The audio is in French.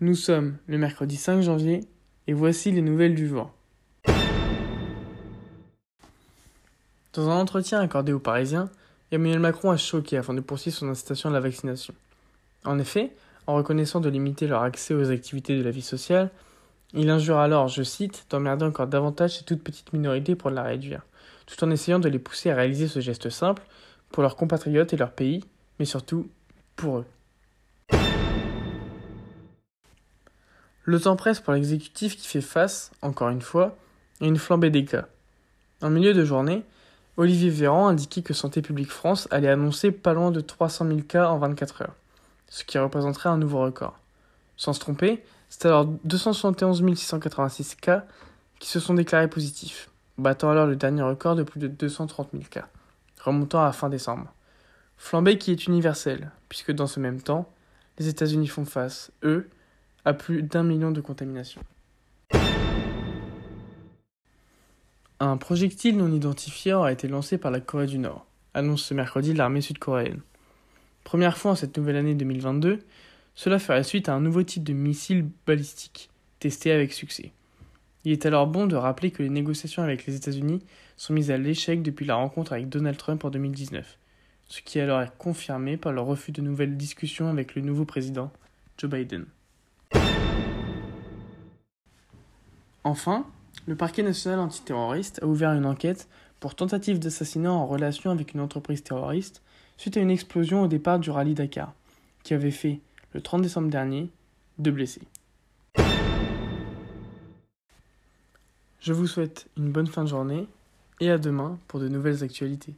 Nous sommes le mercredi 5 janvier et voici les nouvelles du jour. Dans un entretien accordé aux Parisiens, Emmanuel Macron a choqué afin de poursuivre son incitation à la vaccination. En effet, en reconnaissant de limiter leur accès aux activités de la vie sociale, il injure alors, je cite, d'emmerder encore davantage ces toutes petites minorités pour la réduire, tout en essayant de les pousser à réaliser ce geste simple pour leurs compatriotes et leur pays, mais surtout pour eux. Le temps presse pour l'exécutif qui fait face, encore une fois, à une flambée des cas. En milieu de journée, Olivier Véran indiquait que Santé publique France allait annoncer pas loin de 300 000 cas en 24 heures, ce qui représenterait un nouveau record. Sans se tromper, c'est alors 271 686 cas qui se sont déclarés positifs, battant alors le dernier record de plus de 230 000 cas, remontant à fin décembre. Flambée qui est universelle, puisque dans ce même temps, les États-Unis font face, eux, à plus d'un million de contaminations. Un projectile non identifié a été lancé par la Corée du Nord, annonce ce mercredi l'armée sud-coréenne. Première fois en cette nouvelle année 2022, cela ferait suite à un nouveau type de missile balistique, testé avec succès. Il est alors bon de rappeler que les négociations avec les États-Unis sont mises à l'échec depuis la rencontre avec Donald Trump en 2019, ce qui alors est confirmé par le refus de nouvelles discussions avec le nouveau président, Joe Biden. Enfin, le parquet national antiterroriste a ouvert une enquête pour tentative d'assassinat en relation avec une entreprise terroriste suite à une explosion au départ du rallye Dakar, qui avait fait, le 30 décembre dernier, deux blessés. Je vous souhaite une bonne fin de journée et à demain pour de nouvelles actualités.